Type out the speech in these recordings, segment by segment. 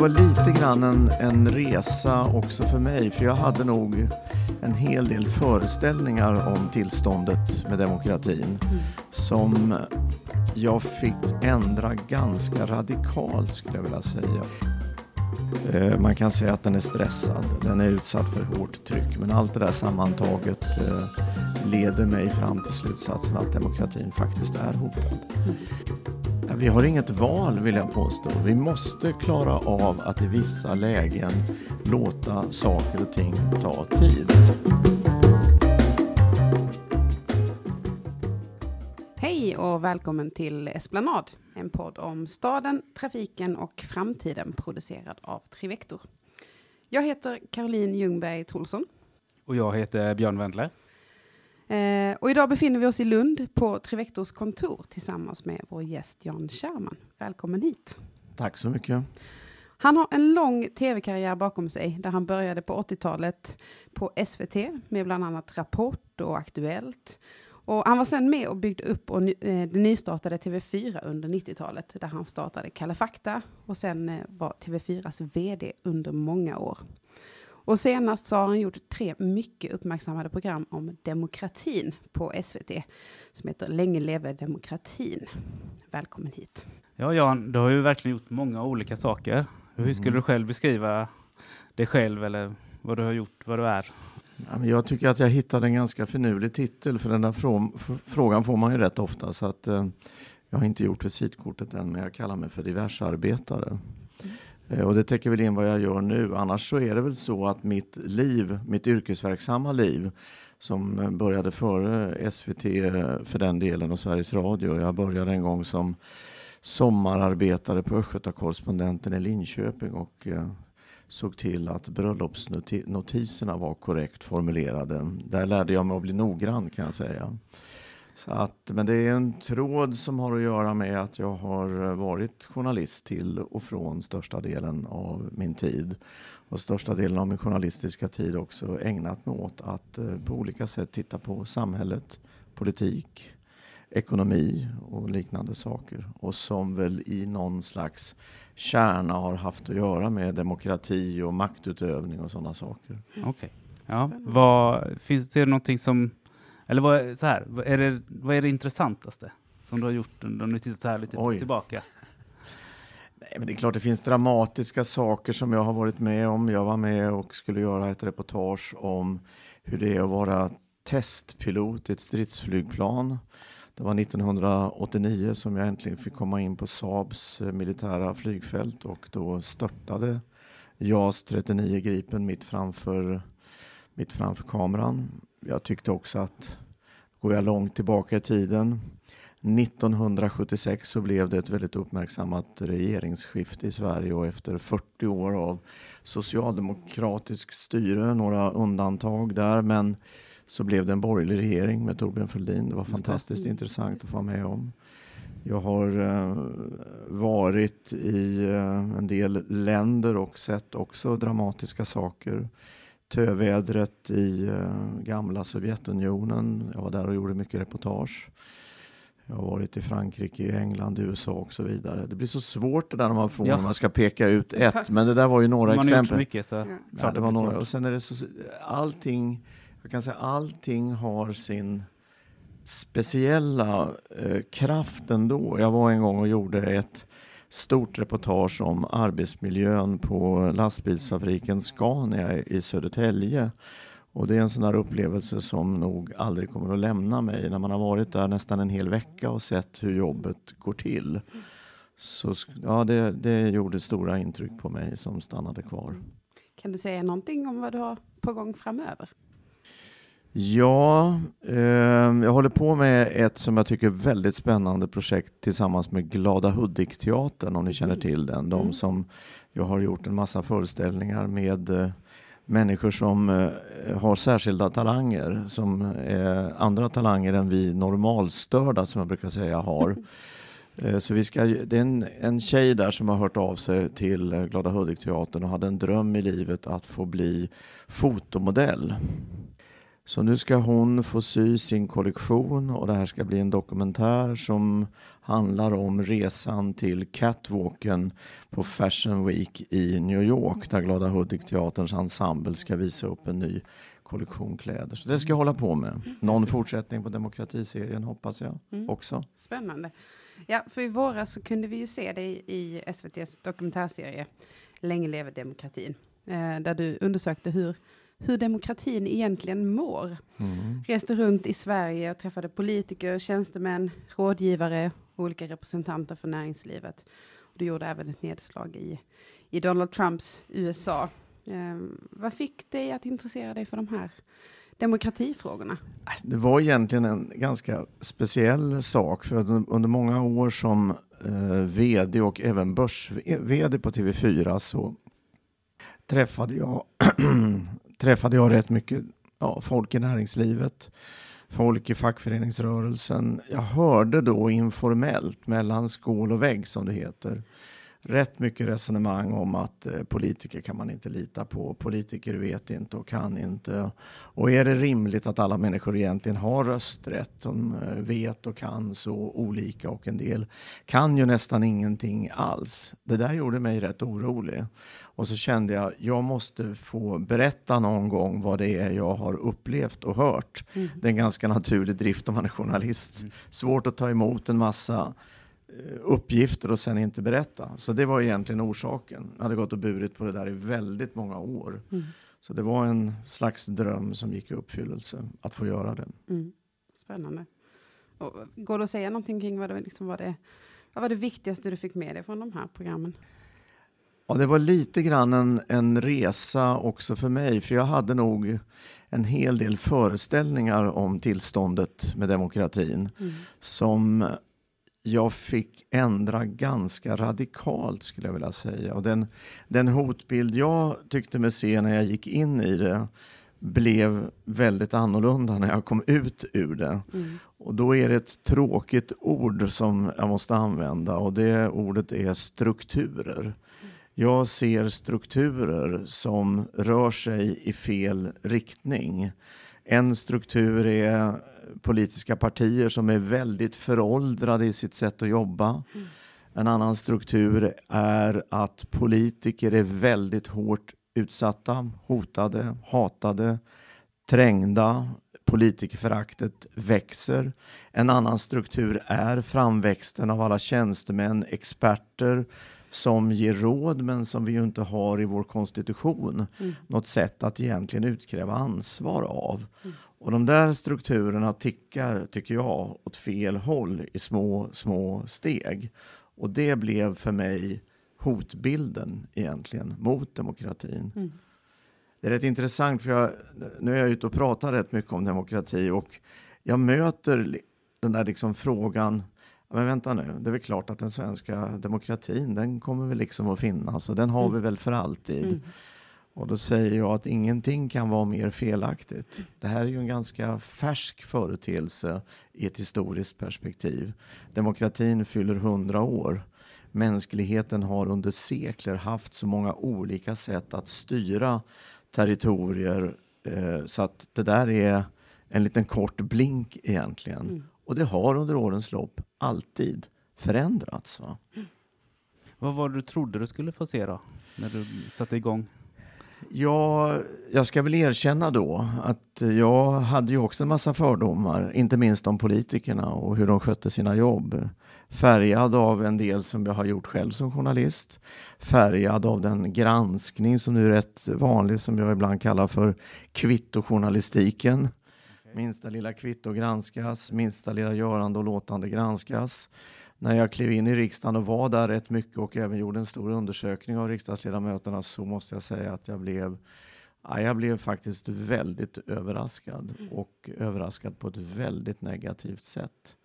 var lite grann en, en resa också för mig, för jag hade nog en hel del föreställningar om tillståndet med demokratin som jag fick ändra ganska radikalt skulle jag vilja säga. Eh, man kan säga att den är stressad, den är utsatt för hårt tryck, men allt det där sammantaget eh, leder mig fram till slutsatsen att demokratin faktiskt är hotad. Ja, Vi har inget val vill jag påstå. Vi måste klara av att i vissa lägen låta saker och ting ta tid. Hej och välkommen till Esplanad, en podd om staden, trafiken och framtiden producerad av Trivector. Jag heter Caroline Ljungberg Tolsson Och jag heter Björn Wendler. Eh, och idag befinner vi oss i Lund på Trivectors kontor tillsammans med vår gäst Jan Scherman. Välkommen hit. Tack så mycket. Han har en lång tv-karriär bakom sig där han började på 80-talet på SVT med bland annat Rapport och Aktuellt. Och han var sen med och byggde upp och eh, det nystartade TV4 under 90-talet där han startade Kalla fakta och sen eh, var TV4s VD under många år. Och senast så har han gjort tre mycket uppmärksammade program om demokratin på SVT som heter Länge leve demokratin. Välkommen hit. Ja, Jan, du har ju verkligen gjort många olika saker. Hur skulle du själv beskriva dig själv eller vad du har gjort, vad du är? Jag tycker att jag hittade en ganska finurlig titel för den där frågan får man ju rätt ofta. Så att, eh, jag har inte gjort visitkortet än men jag kallar mig för diversarbetare. Eh, Eh, och det täcker väl in vad jag gör nu. Annars så är det väl så att mitt liv, mitt yrkesverksamma liv som eh, började före SVT eh, för den delen och Sveriges Radio. Jag började en gång som sommararbetare på Östgötakorrespondenten i Linköping och såg till att bröllopsnotiserna var korrekt formulerade. Där lärde jag mig att bli noggrann kan jag säga. Så att, men det är en tråd som har att göra med att jag har varit journalist till och från största delen av min tid. Och största delen av min journalistiska tid också ägnat mig åt att eh, på olika sätt titta på samhället, politik, ekonomi och liknande saker. Och som väl i någon slags kärna har haft att göra med demokrati och maktutövning och sådana saker. Okej. Ja, vad, finns det någonting som, eller vad, så här, vad är, det, vad är det intressantaste som du har gjort om du tittar så här lite Oj. tillbaka? Nej, men det är klart det finns dramatiska saker som jag har varit med om. Jag var med och skulle göra ett reportage om hur det är att vara testpilot i ett stridsflygplan. Det var 1989 som jag äntligen fick komma in på Saabs eh, militära flygfält och då störtade JAS 39 Gripen mitt framför, mitt framför kameran. Jag tyckte också att, går jag långt tillbaka i tiden, 1976 så blev det ett väldigt uppmärksammat regeringsskifte i Sverige och efter 40 år av socialdemokratisk styre, några undantag där, men så blev det en borgerlig regering med Torbjörn Fälldin. Det var fantastiskt Mm. intressant att vara med om. Jag har eh, varit i eh, en del länder och sett också dramatiska saker. Tövädret i eh, gamla Sovjetunionen. Jag var där och gjorde mycket reportage. Jag har varit i Frankrike, i England, i USA och så vidare. Det blir så svårt det där när man får Ja. när man ska peka ut ett. Men det där var ju några Man har gjort så exempel. mycket så Ja. klart Ja, det var några. Och sen är det så, allting, jag kan säga allting har sin speciella eh, kraft ändå. Jag var en gång och gjorde ett stort reportage om arbetsmiljön på lastbilsfabriken Scania i Södertälje. Och det är en sån där upplevelse som nog aldrig kommer att lämna mig. När man har varit där nästan en hel vecka och sett hur jobbet går till. Så ja, det, det gjorde stora intryck på mig som stannade kvar. Kan du säga någonting om vad du har på gång framöver? Ja, eh, jag håller på med ett som jag tycker väldigt spännande projekt tillsammans med Glada Hudik-teatern, om ni känner till den. De Mm. som jag har gjort en massa föreställningar med eh, människor som eh, har särskilda talanger, som är andra talanger än vi normalstörda, som jag brukar säga, har. Eh, Så vi ska, det är en, en tjej där som har hört av sig till eh, Glada Hudik-teatern och hade en dröm i livet att få bli fotomodell. Så nu ska hon få sy sin kollektion och det här ska bli en dokumentär som handlar om resan till catwalken på Fashion Week i New York där Glada Hudik-teaterns ensemble ska visa upp en ny kollektion kläder. Så det ska jag hålla på med. Någon fortsättning på demokratiserien hoppas jag Mm. också. Spännande. Ja, för i våras så kunde vi ju se dig i SVTs dokumentärserie Länge lever demokratin, eh, där du undersökte hur, hur demokratin egentligen mår. Mm. Reste runt i Sverige och träffade politiker, tjänstemän, rådgivare och olika representanter för näringslivet. Och du gjorde även ett nedslag i, i Donald Trumps USA. Eh, vad fick dig att intressera dig för de här demokratifrågorna? Det var egentligen en ganska speciell sak för under många år som eh, vd och även börs-vd på TV4 så träffade jag, träffade jag rätt mycket ja, folk i näringslivet, folk i fackföreningsrörelsen. Jag hörde då informellt mellan skål och vägg som det heter rätt mycket resonemang om att eh, politiker kan man inte lita på. Politiker vet inte och kan inte. Och är det rimligt att alla människor egentligen har rösträtt? Som eh, vet och kan så olika och en del kan ju nästan ingenting alls. Det där gjorde mig rätt orolig. Och så kände jag, jag måste få berätta någon gång vad det är jag har upplevt och hört. Mm. Det är en ganska naturlig drift om man är journalist. Svårt att ta emot en massa eh, uppgifter och sen inte berätta. Så det var egentligen orsaken. Jag hade gått och burit på det där i väldigt många år. Mm. Så det var en slags dröm som gick i uppfyllelse att få göra det. Mm. Spännande. Och, går det att säga någonting kring vad det, liksom var det, vad var det viktigaste du fick med dig från de här programmen? Ja, det var lite grann en, en resa också för mig, för jag hade nog en hel del föreställningar om tillståndet med demokratin Mm. som jag fick ändra ganska radikalt skulle jag vilja säga. Och den, den hotbild jag tyckte mig se när jag gick in i det blev väldigt annorlunda när jag kom ut ur det. Mm. Och då är det ett tråkigt ord som jag måste använda och det ordet är strukturer. Jag ser strukturer som rör sig i fel riktning. En struktur är politiska partier som är väldigt föråldrade i sitt sätt att jobba. En annan struktur är att politiker är väldigt hårt utsatta, hotade, hatade, trängda. Politikerföraktet växer. En annan struktur är framväxten av alla tjänstemän, experter som ger råd men som vi ju inte har i vår konstitution Mm. något sätt att egentligen utkräva ansvar av. Och de där strukturerna tickar, tycker jag, åt fel håll i små, små steg. Och det blev för mig hotbilden egentligen mot demokratin. Mm. Det är rätt intressant för jag, nu är jag ute och pratar rätt mycket om demokrati och jag möter den där liksom frågan "Ja, men vänta nu, det är väl klart att den svenska demokratin den kommer väl liksom att finnas och den har vi väl för alltid. Mm. Och då säger jag att ingenting kan vara mer felaktigt. Det här är ju en ganska färsk företeelse i ett historiskt perspektiv. Demokratin fyller hundra år. Mänskligheten har under sekler haft så många olika sätt att styra territorier eh, så att det där är en liten kort blink egentligen. Mm. Och det har under årens lopp alltid förändrats. Va? Vad var det du trodde du skulle få se då? När du satte igång? Ja, jag ska väl erkänna då att jag hade ju också en massa fördomar, inte minst om politikerna och hur de skötte sina jobb. Färgad av en del som jag har gjort själv som journalist. Färgad av den granskning som nu är rätt vanlig, som jag ibland kallar för kvittojournalistiken. Minsta lilla kvitto granskas, minsta lilla görande och låtande granskas. När jag klev in i riksdagen och var där rätt mycket och även gjorde en stor undersökning av riksdagsledamöterna så måste jag säga att jag blev Ja, jag blev faktiskt väldigt överraskad och överraskad på ett väldigt negativt sätt.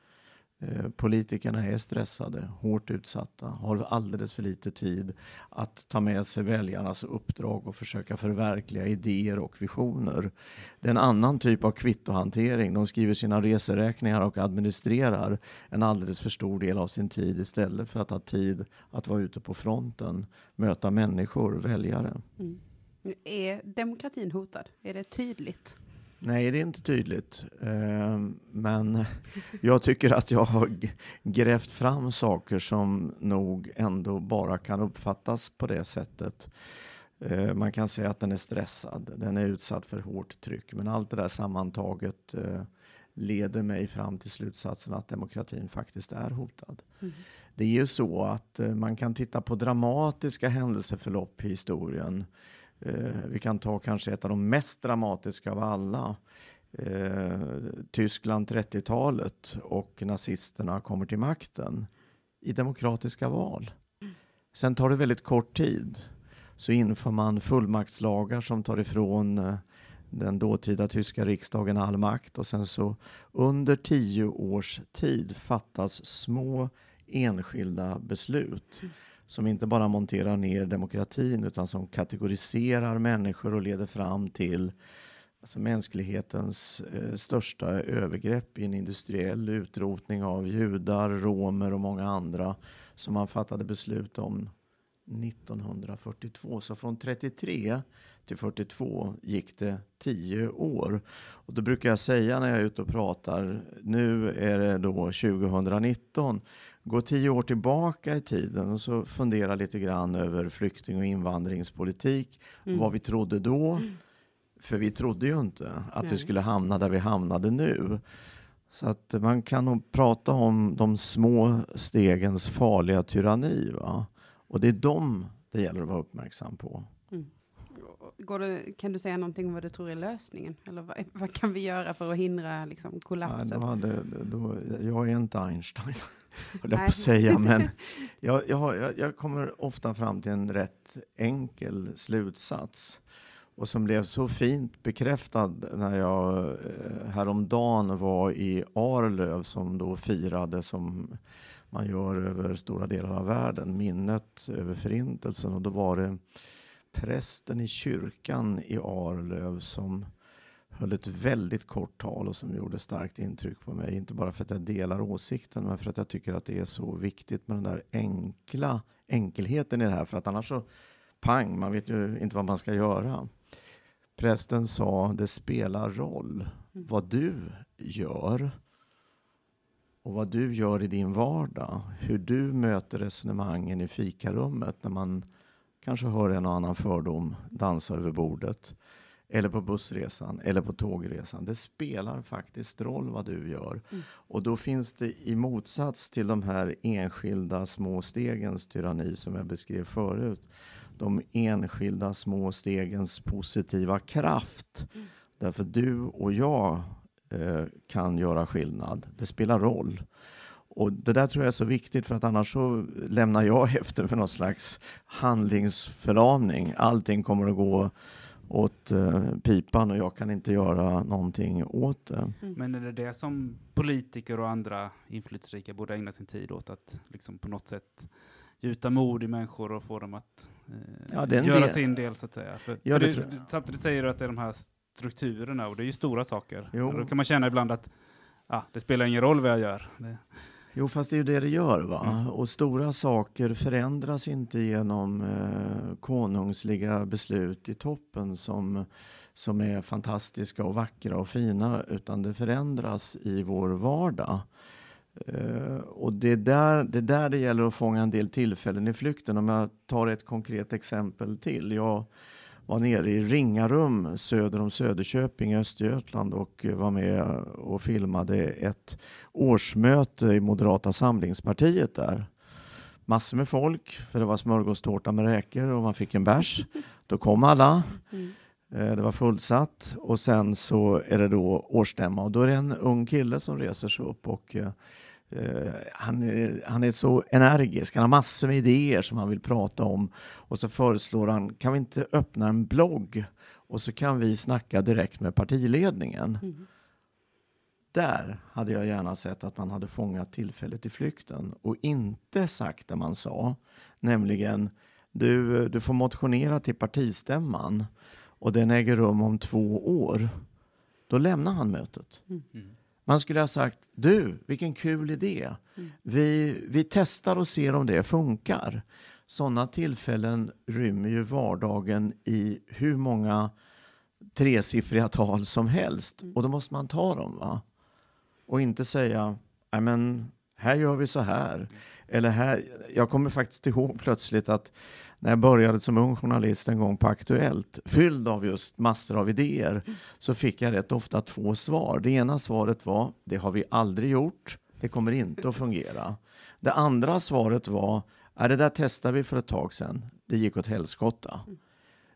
Eh, politikerna är stressade, hårt utsatta, har alldeles för lite tid att ta med sig väljarnas uppdrag och försöka förverkliga idéer och visioner. Det är en annan typ av kvittohantering. De skriver sina reseräkningar och administrerar en alldeles för stor del av sin tid istället för att ha tid att vara ute på fronten, möta människor, väljare. Mm. Är demokratin hotad? Är det tydligt? Nej, det är inte tydligt. Eh, men jag tycker att jag har grävt fram saker som nog ändå bara kan uppfattas på det sättet. Eh, man kan säga att den är stressad, den är utsatt för hårt tryck, men allt det där sammantaget eh, leder mig fram till slutsatsen att demokratin faktiskt är hotad. Mm. Det är ju så att man kan titta på dramatiska händelseförlopp i historien Eh, Eh, vi kan ta kanske ett av de mest dramatiska av alla. Eh, Tyskland 30-talet och nazisterna kommer till makten i demokratiska val. Sen tar det väldigt kort tid. Så inför man fullmaktslagar som tar ifrån eh, den dåtida tyska riksdagen all makt och sen så under tio års tid fattas små enskilda beslut som inte bara monterar ner demokratin utan som kategoriserar människor och leder fram till alltså mänsklighetens eh, största övergrepp i en industriell utrotning av judar, romer och många andra som man fattade beslut om 1942. Så från 33 till 42 gick det 10 år. Och då brukar jag säga när jag är ute och pratar, nu är det då 2019 gå tio år tillbaka i tiden och så fundera lite grann över flykting och invandringspolitik, mm. vad vi trodde då. Mm. För vi trodde ju inte att Nej. vi skulle hamna där vi hamnade nu. Så att man kan nog prata om de små stegens farliga tyranni. Va? Och det är dem det gäller att vara uppmärksam på. Mm. Det, kan du säga någonting om vad du tror är lösningen? Eller vad, vad kan vi göra för att hindra liksom, kollapsen? Ja, då hade, då, jag är inte Einstein höll jag på att säga. Men jag, jag, jag kommer ofta fram till en rätt enkel slutsats och som blev så fint bekräftad när jag eh, häromdagen var i Arlöv som då firade som man gör över stora delar av världen, minnet över förintelsen. Och då var det prästen i kyrkan i Arlöv som höll ett väldigt kort tal och som gjorde starkt intryck på mig. Inte bara för att jag delar åsikten, men för att jag tycker att det är så viktigt med den där enkla enkelheten i det här. För att annars så, pang, man vet ju inte vad man ska göra. Prästen sa, det spelar roll mm. vad du gör och vad du gör i din vardag. Hur du möter resonemangen i fikarummet när man kanske hör en och annan fördom dansa över bordet eller på bussresan eller på tågresan. Det spelar faktiskt roll vad du gör. Mm. Och då finns det i motsats till de här enskilda små stegens tyranni som jag beskrev förut, de enskilda små stegens positiva kraft. Mm. Därför du och jag eh, kan göra skillnad. Det spelar roll. Och det där tror jag är så viktigt för att annars så lämnar jag efter med någon slags handlingsförlamning. Allting kommer att gå åt uh, pipan och jag kan inte göra någonting åt det. Mm. Men är det det som politiker och andra inflytelserika borde ägna sin tid åt? Att liksom på något sätt gjuta mod i människor och få dem att uh, ja, göra del. sin del så att säga. För, ja, för det, samtidigt säger du att det är de här strukturerna och det är ju stora saker. Jo. Då kan man känna ibland att ah, det spelar ingen roll vad jag gör. Det, Jo, fast det är ju det det gör. Va? Mm. Och stora saker förändras inte genom eh, konungsliga beslut i toppen som, som är fantastiska och vackra och fina, utan det förändras i vår vardag. Eh, och det är, där, det är där det gäller att fånga en del tillfällen i flykten. Om jag tar ett konkret exempel till. Jag var nere i Ringarum söder om Söderköping i Östergötland och var med och filmade ett årsmöte i Moderata samlingspartiet där. Massor med folk, för det var smörgåstårta med räkor och man fick en bärs. Då kom alla. Mm. Det var fullsatt och sen så är det då årsstämma och då är det en ung kille som reser sig upp och eh, Uh, han, är, han är så energisk, han har massor med idéer som han vill prata om. Och så föreslår han, kan vi inte öppna en blogg och så kan vi snacka direkt med partiledningen. Mm. Där hade jag gärna sett att man hade fångat tillfället i flykten och inte sagt det man sa, nämligen du, du får motionera till partistämman och den äger rum om två år. Då lämnar han mötet. Mm. Mm. Man skulle ha sagt, du, vilken kul idé. Mm. Vi, vi testar och ser om det funkar. Sådana tillfällen rymmer ju vardagen i hur många tresiffriga tal som helst. Mm. Och då måste man ta dem. Va? Och inte säga, men här gör vi så här. Eller här, jag kommer faktiskt ihåg plötsligt att när jag började som ung journalist en gång på Aktuellt, fylld av just massor av idéer, så fick jag rätt ofta två svar. Det ena svaret var, det har vi aldrig gjort, det kommer inte att fungera. Det andra svaret var, är det där testade vi för ett tag sedan, det gick åt helskotta.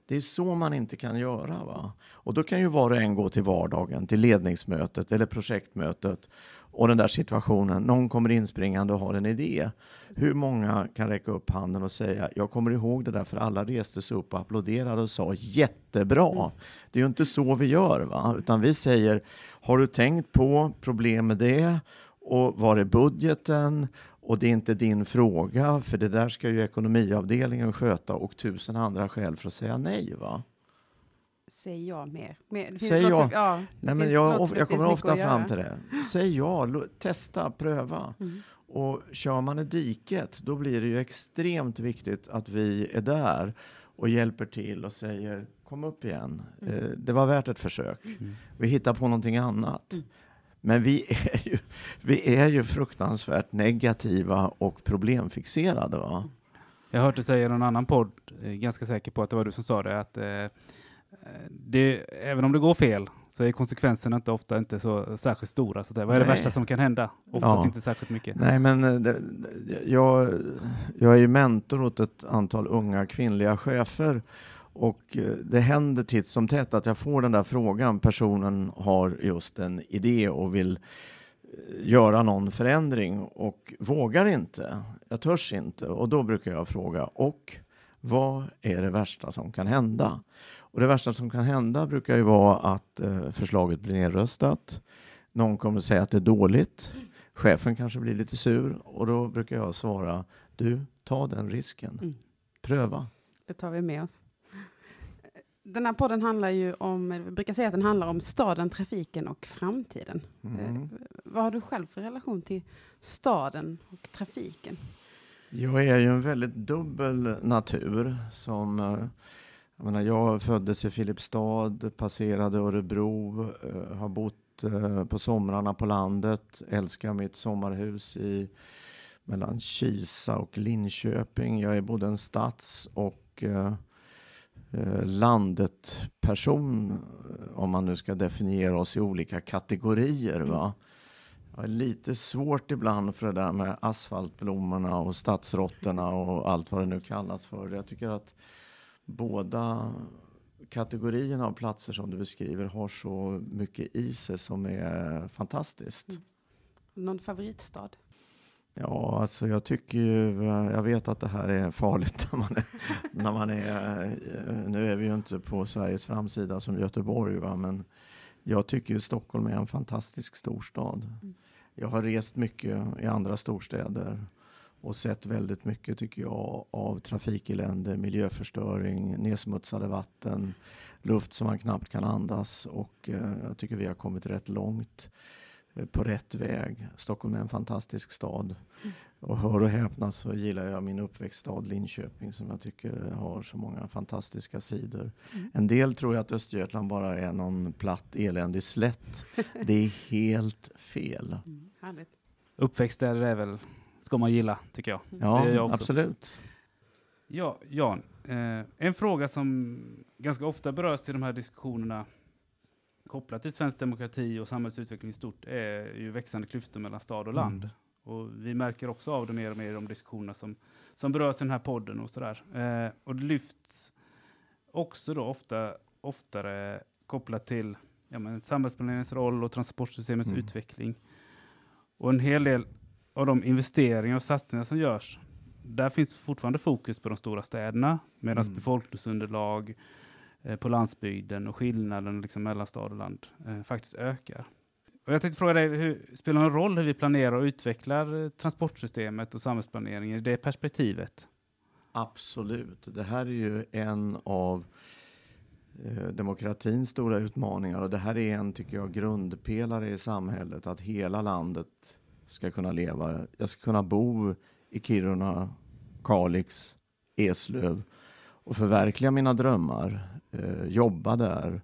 Det är så man inte kan göra. Va? Och då kan ju var och en gå till vardagen, till ledningsmötet eller projektmötet och den där situationen, någon kommer inspringande och har en idé. Hur många kan räcka upp handen och säga, jag kommer ihåg det där för alla reste sig upp och applåderade och sa jättebra. Mm. Det är ju inte så vi gör, va? utan vi säger, har du tänkt på problem med det? Och var är budgeten? Och det är inte din fråga, för det där ska ju ekonomiavdelningen sköta och tusen andra skäl för att säga nej. va? Säg ja mer. mer. Säg ja. ja. Nej, men jag, jag kommer ofta fram till det. Säg ja, testa, pröva. Mm. Och kör man i diket, då blir det ju extremt viktigt att vi är där och hjälper till och säger kom upp igen. Mm. Eh, det var värt ett försök. Mm. Vi hittar på någonting annat. Mm. Men vi är, ju, vi är ju fruktansvärt negativa och problemfixerade. Va? Jag har hört dig säga i någon annan podd, eh, ganska säker på att det var du som sa det, att eh, det, även om det går fel så är konsekvenserna inte ofta inte så särskilt stora. Så Vad är det värsta som kan hända? Oftast ja. inte särskilt mycket. Nej, men eh, det, jag, jag är ju mentor åt ett antal unga kvinnliga chefer och eh, det händer titt som tätt att jag får den där frågan. Personen har just en idé och vill eh, göra någon förändring och vågar inte. Jag törs inte och då brukar jag fråga och vad är det värsta som kan hända? Och det värsta som kan hända brukar ju vara att eh, förslaget blir nedröstat. Någon kommer säga att det är dåligt. Chefen kanske blir lite sur och då brukar jag svara du, ta den risken. Mm. Pröva. Det tar vi med oss. Den här podden handlar ju om, vi brukar säga att den handlar om staden, trafiken och framtiden. Mm. Eh, vad har du själv för relation till staden och trafiken? Jag är ju en väldigt dubbel natur som eh, jag, menar, jag föddes i Filipstad, passerade Örebro, eh, har bott eh, på somrarna på landet, älskar mitt sommarhus i mellan Kisa och Linköping. Jag är både en stads och eh, eh landet person, eh, om man nu ska definiera oss i olika kategorier. Va? Jag är lite svårt ibland för det där med asfaltblommorna och stadsråttorna och allt vad det nu kallas för. Jag tycker att båda kategorierna av platser som du beskriver har så mycket i sig som är fantastiskt. Mm. Någon favoritstad? Ja, alltså jag tycker ju, jag vet att det här är farligt när man är, när man är nu är vi ju inte på Sveriges framsida som Göteborg, va? men jag tycker ju Stockholm är en fantastisk storstad. Mm. Jag har rest mycket i andra storstäder och sett väldigt mycket, tycker jag, av trafikelände, miljöförstöring, nedsmutsade vatten, luft som man knappt kan andas och eh, jag tycker vi har kommit rätt långt eh, på rätt väg. Stockholm är en fantastisk stad. Mm. Och hör och häpna så gillar jag min uppväxtstad Linköping som jag tycker har så många fantastiska sidor. Mm. En del tror jag att Östergötland bara är någon platt eländig slätt. Det är helt fel. Mm, Uppväxt där är väl ska man gilla, tycker jag. Ja, jag absolut. Ja, Jan, eh, en fråga som ganska ofta berörs i de här diskussionerna kopplat till svensk demokrati och samhällsutveckling i stort är ju växande klyftor mellan stad och land. Mm. Och vi märker också av det mer och mer i de diskussioner som, som berörs i den här podden och sådär. Eh, och det lyfts också då ofta, oftare kopplat till ja, men samhällsplaneringens roll och transportsystemets mm. utveckling. Och en hel del av de investeringar och satsningar som görs, där finns fortfarande fokus på de stora städerna, medan mm. befolkningsunderlag eh, på landsbygden och skillnaden liksom mellan stad och land eh, faktiskt ökar. Och jag tänkte fråga dig, hur, spelar det någon roll hur vi planerar och utvecklar eh, transportsystemet och samhällsplaneringen i det perspektivet? Absolut. Det här är ju en av eh, demokratins stora utmaningar och det här är en, tycker jag, grundpelare i samhället, att hela landet ska kunna leva. Jag ska kunna bo i Kiruna, Kalix, Eslöv och förverkliga mina drömmar. Eh, jobba där,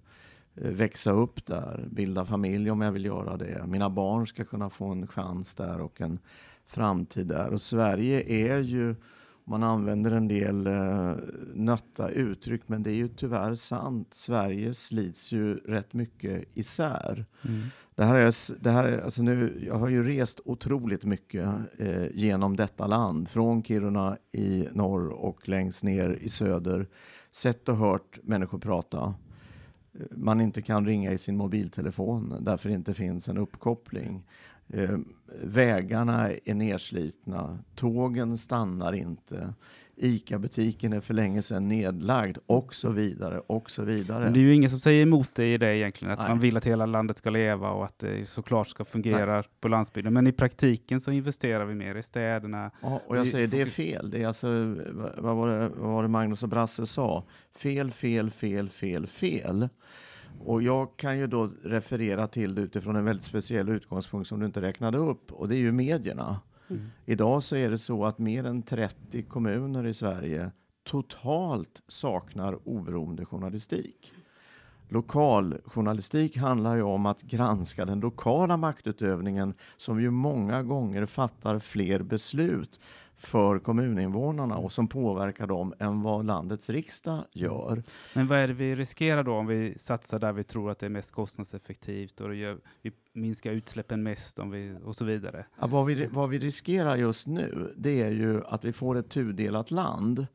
eh, växa upp där, bilda familj om jag vill göra det. Mina barn ska kunna få en chans där och en framtid där. Och Sverige är ju man använder en del eh, nötta uttryck, men det är ju tyvärr sant. Sverige slits ju rätt mycket isär. Mm. Det här är, det här är, alltså nu, jag har ju rest otroligt mycket eh, genom detta land, från Kiruna i norr och längst ner i söder. Sett och hört människor prata. Man inte kan ringa i sin mobiltelefon därför det inte finns en uppkoppling. Eh, vägarna är nedslitna, tågen stannar inte, ICA-butiken är för länge sedan nedlagd och så vidare och så vidare. Men det är ju ingen som säger emot dig i det egentligen, att Nej. man vill att hela landet ska leva och att det såklart ska fungera Nej. på landsbygden. Men i praktiken så investerar vi mer i städerna. Ja, och jag vi säger det är fel. Det är alltså, vad var det, vad var det Magnus och Brasse sa? Fel, fel, fel, fel, fel. Och jag kan ju då referera till det utifrån en väldigt speciell utgångspunkt som du inte räknade upp och det är ju medierna. Mm. Idag så är det så att mer än 30 kommuner i Sverige totalt saknar oberoende journalistik. Lokaljournalistik handlar ju om att granska den lokala maktutövningen som ju många gånger fattar fler beslut för kommuninvånarna och som påverkar dem än vad landets riksdag gör. Men vad är det vi riskerar då om vi satsar där vi tror att det är mest kostnadseffektivt och gör, vi minskar utsläppen mest om vi, och så vidare? Ja, vad, vi, vad vi riskerar just nu, det är ju att vi får ett tudelat land.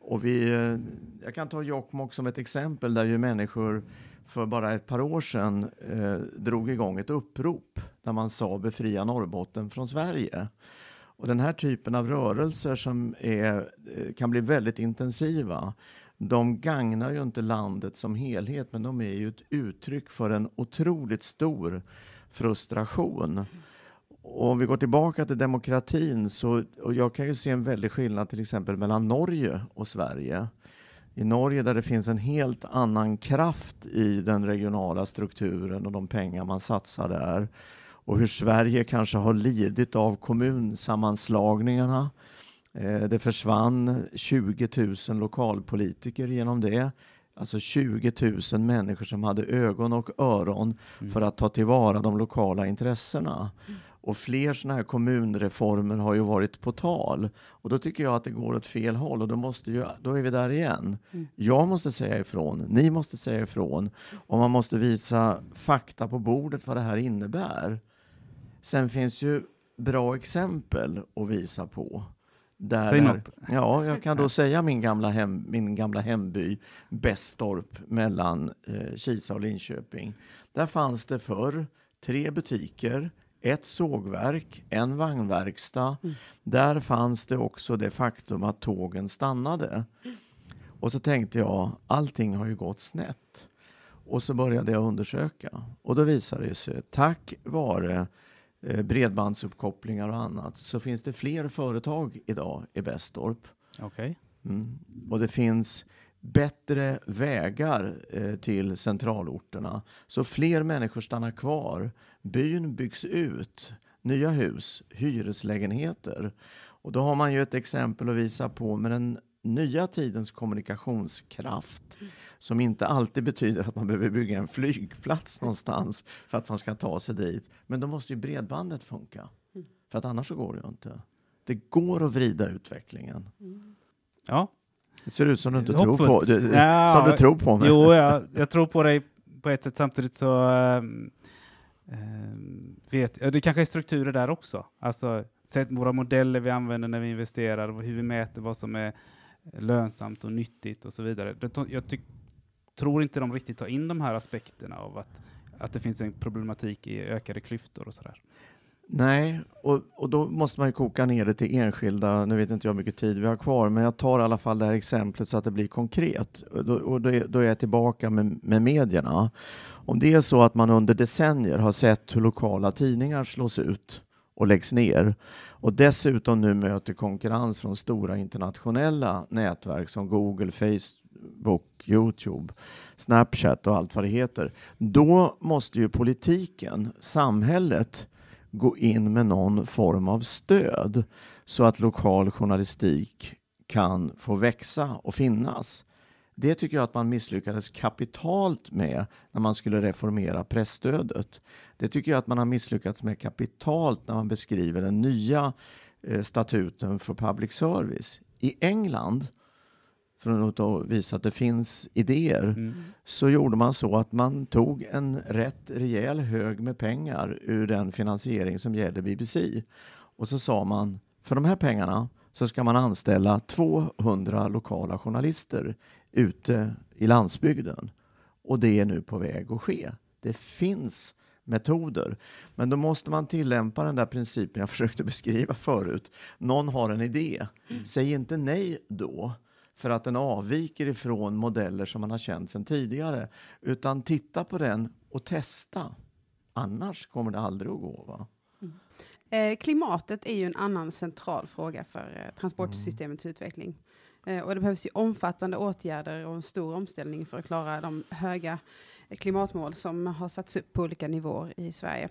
Och vi, eh, jag kan ta Jokkmokk som ett exempel där ju människor för bara ett par år sedan eh, drog igång ett upprop där man sa befria Norrbotten från Sverige. Och den här typen av rörelser som är, eh, kan bli väldigt intensiva, de gagnar ju inte landet som helhet, men de är ju ett uttryck för en otroligt stor frustration. Och om vi går tillbaka till demokratin, så, och jag kan ju se en väldig skillnad till exempel mellan Norge och Sverige. I Norge där det finns en helt annan kraft i den regionala strukturen och de pengar man satsar där och hur Sverige kanske har lidit av kommunsammanslagningarna. Eh, det försvann 20 000 lokalpolitiker genom det. Alltså 20 000 människor som hade ögon och öron mm. för att ta tillvara de lokala intressena. Mm. Och fler sådana här kommunreformer har ju varit på tal. Och då tycker jag att det går åt fel håll och då, måste ju, då är vi där igen. Mm. Jag måste säga ifrån, ni måste säga ifrån och man måste visa fakta på bordet vad det här innebär. Sen finns ju bra exempel att visa på. Där Säg något. Ja, jag kan då säga min gamla, hem, min gamla hemby Bästorp mellan eh, Kisa och Linköping. Där fanns det förr tre butiker, ett sågverk, en vagnverkstad. Mm. Där fanns det också det faktum att tågen stannade. Och så tänkte jag, allting har ju gått snett. Och så började jag undersöka och då visade det sig, tack vare bredbandsuppkopplingar och annat så finns det fler företag idag i Bästorp. Okay. Mm. Och det finns bättre vägar eh, till centralorterna så fler människor stannar kvar. Byn byggs ut, nya hus, hyreslägenheter. Och då har man ju ett exempel att visa på med den nya tidens kommunikationskraft som inte alltid betyder att man behöver bygga en flygplats någonstans för att man ska ta sig dit. Men då måste ju bredbandet funka, för att annars så går det ju inte. Det går att vrida utvecklingen. Ja. Det ser ut som du inte tror på, du, ja, som du tror på mig. Jo, jag, jag tror på dig på ett sätt. Samtidigt så äh, vet det kanske är strukturer där också. Alltså, sätt våra modeller vi använder när vi investerar, hur vi mäter vad som är lönsamt och nyttigt och så vidare. Jag tror inte de riktigt tar in de här aspekterna av att, att det finns en problematik i ökade klyftor och sådär. Nej, och, och då måste man ju koka ner det till enskilda, nu vet inte jag hur mycket tid vi har kvar, men jag tar i alla fall det här exemplet så att det blir konkret. Och då, och då, är, då är jag tillbaka med, med medierna. Om det är så att man under decennier har sett hur lokala tidningar slås ut och läggs ner och dessutom nu möter konkurrens från stora internationella nätverk som Google, Facebook, Youtube, Snapchat och allt vad det heter. Då måste ju politiken, samhället, gå in med någon form av stöd så att lokal journalistik kan få växa och finnas. Det tycker jag att man misslyckades kapitalt med när man skulle reformera pressstödet. Det tycker jag att man har misslyckats med kapitalt när man beskriver den nya eh, statuten för public service. I England, för att visa att det finns idéer, mm. så gjorde man så att man tog en rätt rejäl hög med pengar ur den finansiering som gäller BBC. Och så sa man, för de här pengarna så ska man anställa 200 lokala journalister ute i landsbygden. Och det är nu på väg att ske. Det finns metoder. Men då måste man tillämpa den där principen jag försökte beskriva förut. Någon har en idé. Mm. Säg inte nej då för att den avviker ifrån modeller som man har känt sedan tidigare. Utan titta på den och testa. Annars kommer det aldrig att gå. Va? Mm. Eh, klimatet är ju en annan central fråga för eh, transportsystemets mm. utveckling. Eh, och det behövs ju omfattande åtgärder och en stor omställning för att klara de höga klimatmål som har satts upp på olika nivåer i Sverige.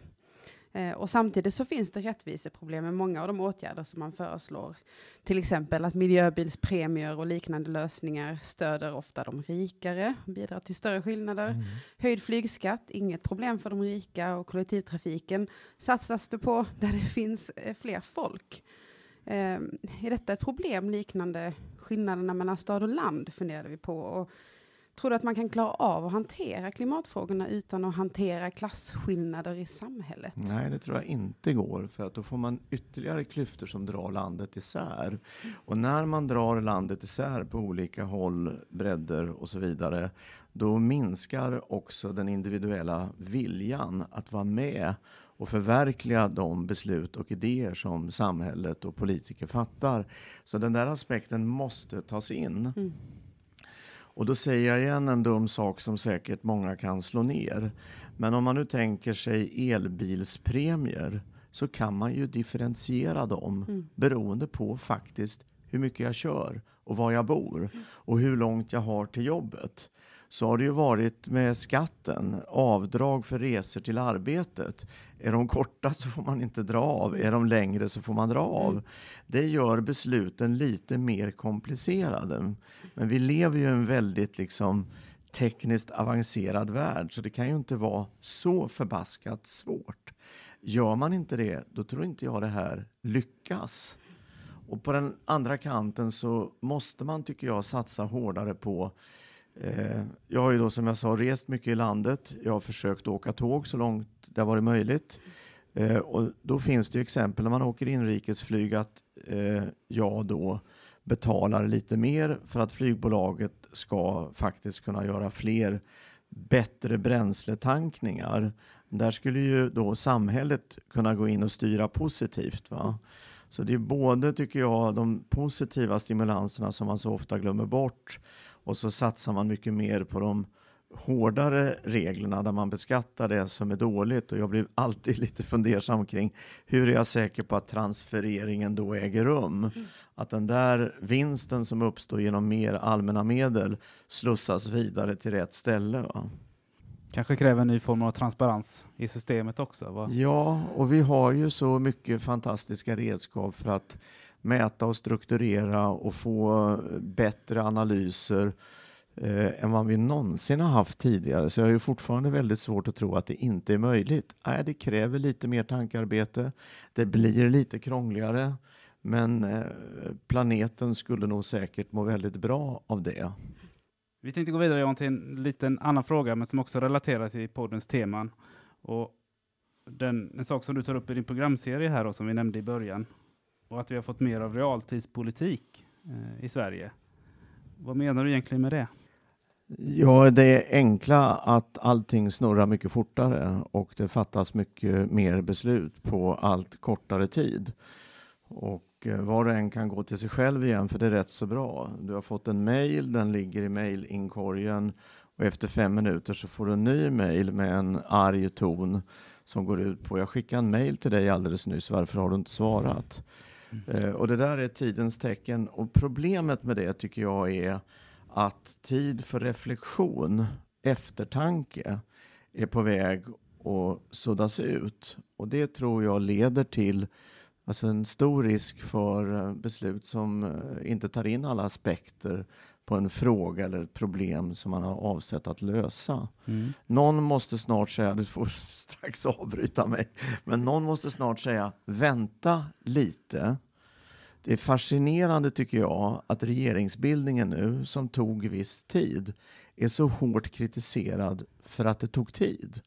Eh, och samtidigt så finns det rättviseproblem med många av de åtgärder som man föreslår. Till exempel att miljöbilspremier och liknande lösningar stöder ofta de rikare, bidrar till större skillnader. Mm. Höjd flygskatt, inget problem för de rika och kollektivtrafiken satsas det på där det finns eh, fler folk. Eh, är detta ett problem liknande skillnaderna mellan stad och land funderade vi på. Och Tror du att man kan klara av att hantera klimatfrågorna utan att hantera klasskillnader i samhället? Nej, det tror jag inte går, för att då får man ytterligare klyftor som drar landet isär. Och när man drar landet isär på olika håll, bredder och så vidare, då minskar också den individuella viljan att vara med och förverkliga de beslut och idéer som samhället och politiker fattar. Så den där aspekten måste tas in. Mm. Och då säger jag igen en dum sak som säkert många kan slå ner. Men om man nu tänker sig elbilspremier så kan man ju differentiera dem mm. beroende på faktiskt hur mycket jag kör och var jag bor och hur långt jag har till jobbet. Så har det ju varit med skatten, avdrag för resor till arbetet. Är de korta så får man inte dra av, är de längre så får man dra av. Mm. Det gör besluten lite mer komplicerade. Men vi lever ju i en väldigt liksom tekniskt avancerad värld så det kan ju inte vara så förbaskat svårt. Gör man inte det, då tror inte jag det här lyckas. Och på den andra kanten så måste man, tycker jag, satsa hårdare på Eh, jag har ju då som jag sa rest mycket i landet. Jag har försökt åka tåg så långt det har varit möjligt. Eh, och då finns det ju exempel när man åker inrikesflyg att eh, jag då betalar lite mer för att flygbolaget ska faktiskt kunna göra fler bättre bränsletankningar. Där skulle ju då samhället kunna gå in och styra positivt. Va? Så det är både, tycker jag, de positiva stimulanserna som man så ofta glömmer bort och så satsar man mycket mer på de hårdare reglerna där man beskattar det som är dåligt och jag blir alltid lite fundersam kring hur är jag säker på att transfereringen då äger rum? Mm. Att den där vinsten som uppstår genom mer allmänna medel slussas vidare till rätt ställe. Va? Kanske kräver en ny form av transparens i systemet också? Va? Ja, och vi har ju så mycket fantastiska redskap för att mäta och strukturera och få eh, bättre analyser eh, än vad vi någonsin har haft tidigare. Så jag har ju fortfarande väldigt svårt att tro att det inte är möjligt. Nej, det kräver lite mer tankarbete. Det blir lite krångligare. Men eh, planeten skulle nog säkert må väldigt bra av det. Vi tänkte gå vidare Jan, till en liten annan fråga, men som också relaterar till poddens teman. Och den, en sak som du tar upp i din programserie här och som vi nämnde i början, och att vi har fått mer av realtidspolitik eh, i Sverige. Vad menar du egentligen med det? Ja, det enkla att allting snurrar mycket fortare och det fattas mycket mer beslut på allt kortare tid. Och eh, var och en kan gå till sig själv igen för det är rätt så bra. Du har fått en mail, den ligger i mailinkorgen och efter fem minuter så får du en ny mail med en arg ton som går ut på jag skickade en mail till dig alldeles nyss, varför har du inte svarat? Mm. Eh, och det där är tidens tecken och problemet med det tycker jag är att tid för reflektion, eftertanke, är på väg att suddas ut. Och det tror jag leder till Alltså en stor risk för eh, beslut som eh, inte tar in alla aspekter på en fråga eller ett problem som man har avsett att lösa. Mm. Någon måste snart säga, du får strax avbryta mig, men någon måste snart säga vänta lite. Det är fascinerande tycker jag att regeringsbildningen nu, som tog viss tid, är så hårt kritiserad för att det tog tid.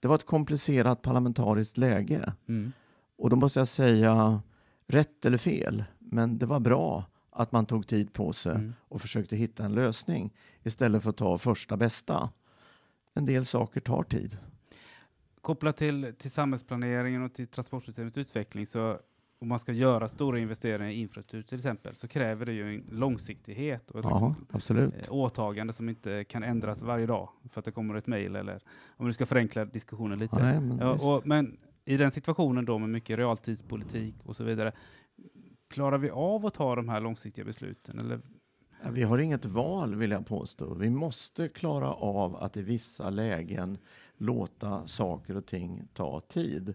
Det var ett komplicerat parlamentariskt läge. Mm. Och då måste jag säga, rätt eller fel, men det var bra att man tog tid på sig mm. och försökte hitta en lösning istället för att ta första bästa. En del saker tar tid. Kopplat till, till samhällsplaneringen och till transportsystemets utveckling så om man ska göra stora investeringar i infrastruktur till exempel så kräver det ju en långsiktighet och ja, liksom, eh, åtagande som inte kan ändras varje dag för att det kommer ett mejl eller om du ska förenkla diskussionen lite. Nej, men, ja, och, men i den situationen då med mycket realtidspolitik och så vidare, klarar vi av att ta de här långsiktiga besluten? Eller? Vi har inget val vill jag påstå. Vi måste klara av att i vissa lägen låta saker och ting ta tid.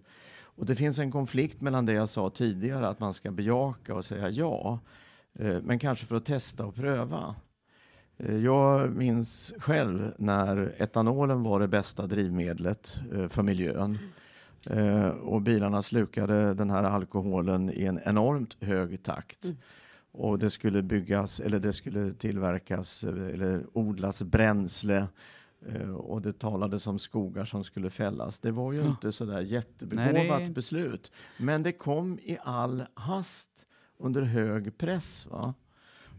Och det finns en konflikt mellan det jag sa tidigare, att man ska bejaka och säga ja, eh, men kanske för att testa och pröva. Eh, jag minns själv när etanolen var det bästa drivmedlet eh, för miljön. Och bilarna slukade den här alkoholen i en enormt hög takt. Mm. Och det skulle byggas, eller det skulle tillverkas eller odlas bränsle Uh, och det talades om skogar som skulle fällas. Det var ju ja. inte så där jättebegåvat Nej, det... beslut. Men det kom i all hast under hög press. Va?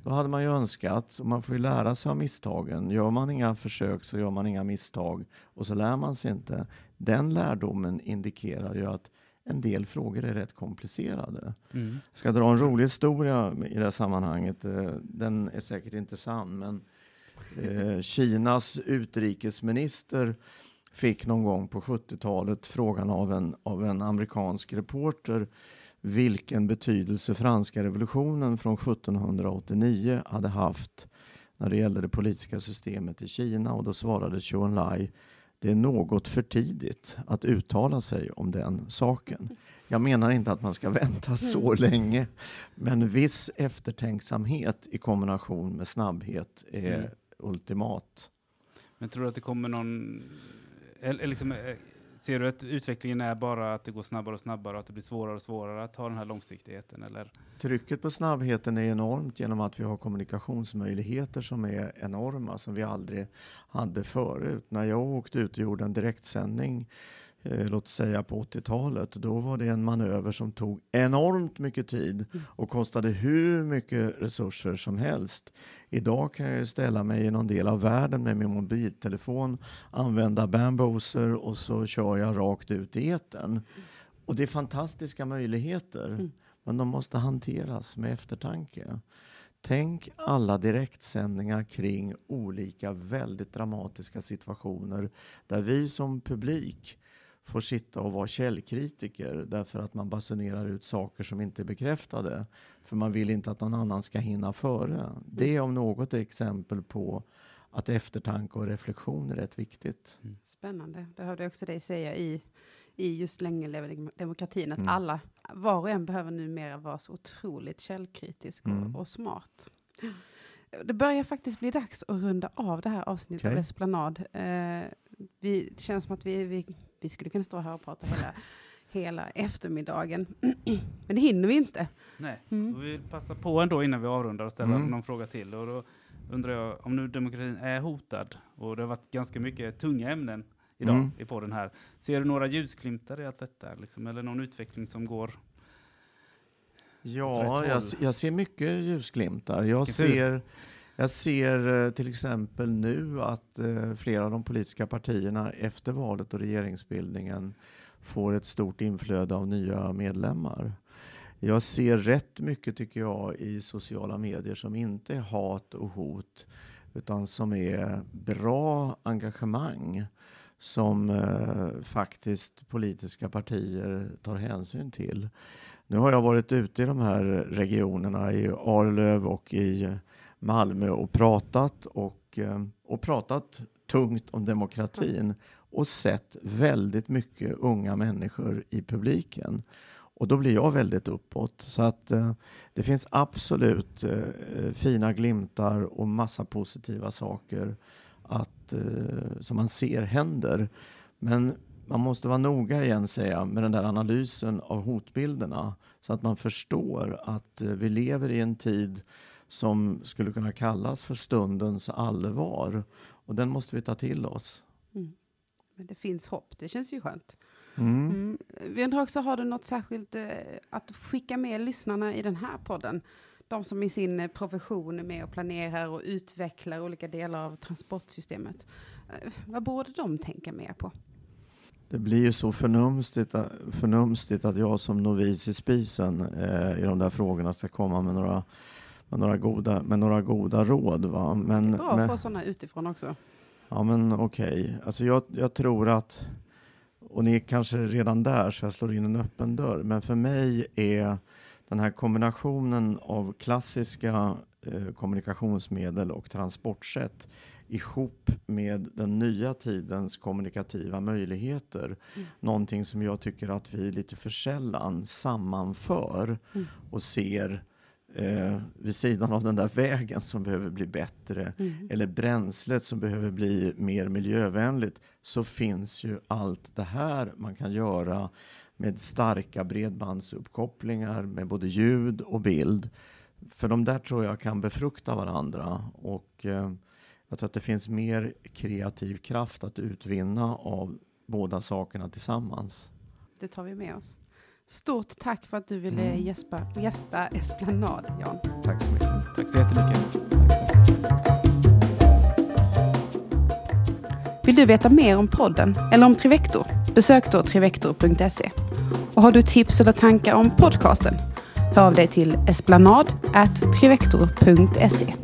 Då hade man ju önskat, och man får ju lära sig av misstagen. Gör man inga försök så gör man inga misstag och så lär man sig inte. Den lärdomen indikerar ju att en del frågor är rätt komplicerade. Mm. Jag ska dra en rolig historia i det här sammanhanget. Eh, den är säkert inte sann, men Eh, Kinas utrikesminister fick någon gång på 70-talet frågan av en, av en amerikansk reporter vilken betydelse franska revolutionen från 1789 hade haft när det gällde det politiska systemet i Kina. Och då svarade Zhou Enlai det är något för tidigt att uttala sig om den saken. Jag menar inte att man ska vänta så mm. länge, men viss eftertänksamhet i kombination med snabbhet är mm ultimat. Men tror du att det kommer någon... Eller liksom, eh, ser du att utvecklingen är bara att det går snabbare och snabbare och att det blir svårare och svårare att ha den här långsiktigheten? Eller? Trycket på snabbheten är enormt genom att vi har kommunikationsmöjligheter som är enorma, som vi aldrig hade förut. När jag åkte ut och gjorde en direktsändning eh, låt säga på 80-talet, då var det en manöver som tog enormt mycket tid mm. och kostade hur mycket resurser som helst. Idag kan jag ställa mig i någon del av världen med min mobiltelefon, använda bamboser och så kör jag rakt ut i etern. Och det är fantastiska möjligheter, mm. men de måste hanteras med eftertanke. Tänk alla direktsändningar kring olika väldigt dramatiska situationer där vi som publik får sitta och vara källkritiker därför att man basunerar ut saker som inte är bekräftade. För man vill inte att någon annan ska hinna före. Det om något är exempel på att eftertanke och reflektion är rätt viktigt. Mm. Spännande. Det hörde jag också dig säga i, i just länge leve demokratin, att mm. alla, var och en behöver numera vara så otroligt källkritisk och, mm. och smart. Det börjar faktiskt bli dags att runda av det här avsnittet okay. av Esplanad. Uh, vi, det känns som att vi, vi, vi skulle kunna stå här och prata hela, hela eftermiddagen. Men det hinner vi inte. Nej, mm. vi vill passa på ändå innan vi avrundar och ställa mm. någon fråga till. Och då undrar jag om nu demokratin är hotad och det har varit ganska mycket tunga ämnen idag mm. i podden här. Ser du några ljusglimtar i allt detta? Liksom, eller någon utveckling som går Ja, jag, jag, ser mycket ljusglimtar. Jag ser, jag ser eh, till exempel nu att eh, flera av de politiska partierna efter valet och regeringsbildningen får ett stort inflöde av nya medlemmar. Jag ser rätt mycket, tycker jag, i sociala medier som inte är hat och hot, utan som är bra engagemang som eh, faktiskt politiska partier tar hänsyn till. Nu har jag varit ute i de här regionerna, i Arlöv och i Malmö och pratat och, eh, och pratat tungt om demokratin och sett väldigt mycket unga människor i publiken. och då blir jag väldigt uppåt. Så att eh, det finns absolut eh, fina glimtar och massa positiva saker att, eh, som man ser händer. Men man måste vara noga igen, säga, med den där analysen av hotbilderna så att man förstår att eh, vi lever i en tid som skulle kunna kallas för stundens allvar. Och den måste vi ta till oss. Mm. Men det finns hopp, det känns ju skönt. Mm. Mm. Vi undrar också, har du något särskilt eh, att skicka med lyssnarna i den här podden? De som i sin eh, profession är med och planerar och utvecklar olika delar av transportsystemet. Eh, vad borde de tänka mer på? Det blir ju så förnumstigt, förnumstigt att jag som novis i spisen eh, i de där frågorna ska komma med några, med några, goda, med några goda råd. Va? Men, det är bra att få sådana utifrån också. Ja, men okej. Okay. Alltså jag, jag tror att, och ni är kanske redan där så jag slår in en öppen dörr, men för mig är den här kombinationen av klassiska eh, kommunikationsmedel och transportsätt ihop med den nya tidens kommunikativa möjligheter. Mm. Någonting som jag tycker att vi lite för sällan sammanför mm. och ser eh, vid sidan av den där vägen som behöver bli bättre mm. eller bränslet som behöver bli mer miljövänligt så finns ju allt det här man kan göra med starka bredbandsuppkopplingar med både ljud och bild. För de där tror jag kan befrukta varandra och eh, jag tror att det finns mer kreativ kraft att utvinna av båda sakerna tillsammans. Det tar vi med oss. Stort tack för att du ville mm. gäspa, gästa Esplanad, Jan. Tack så mycket. Tack så jättemycket. Vill du veta mer om podden eller om Trivector? Besök då trivector.se. Och har du tips eller tankar om podcasten? Hör av dig till esplanad.trivector.se.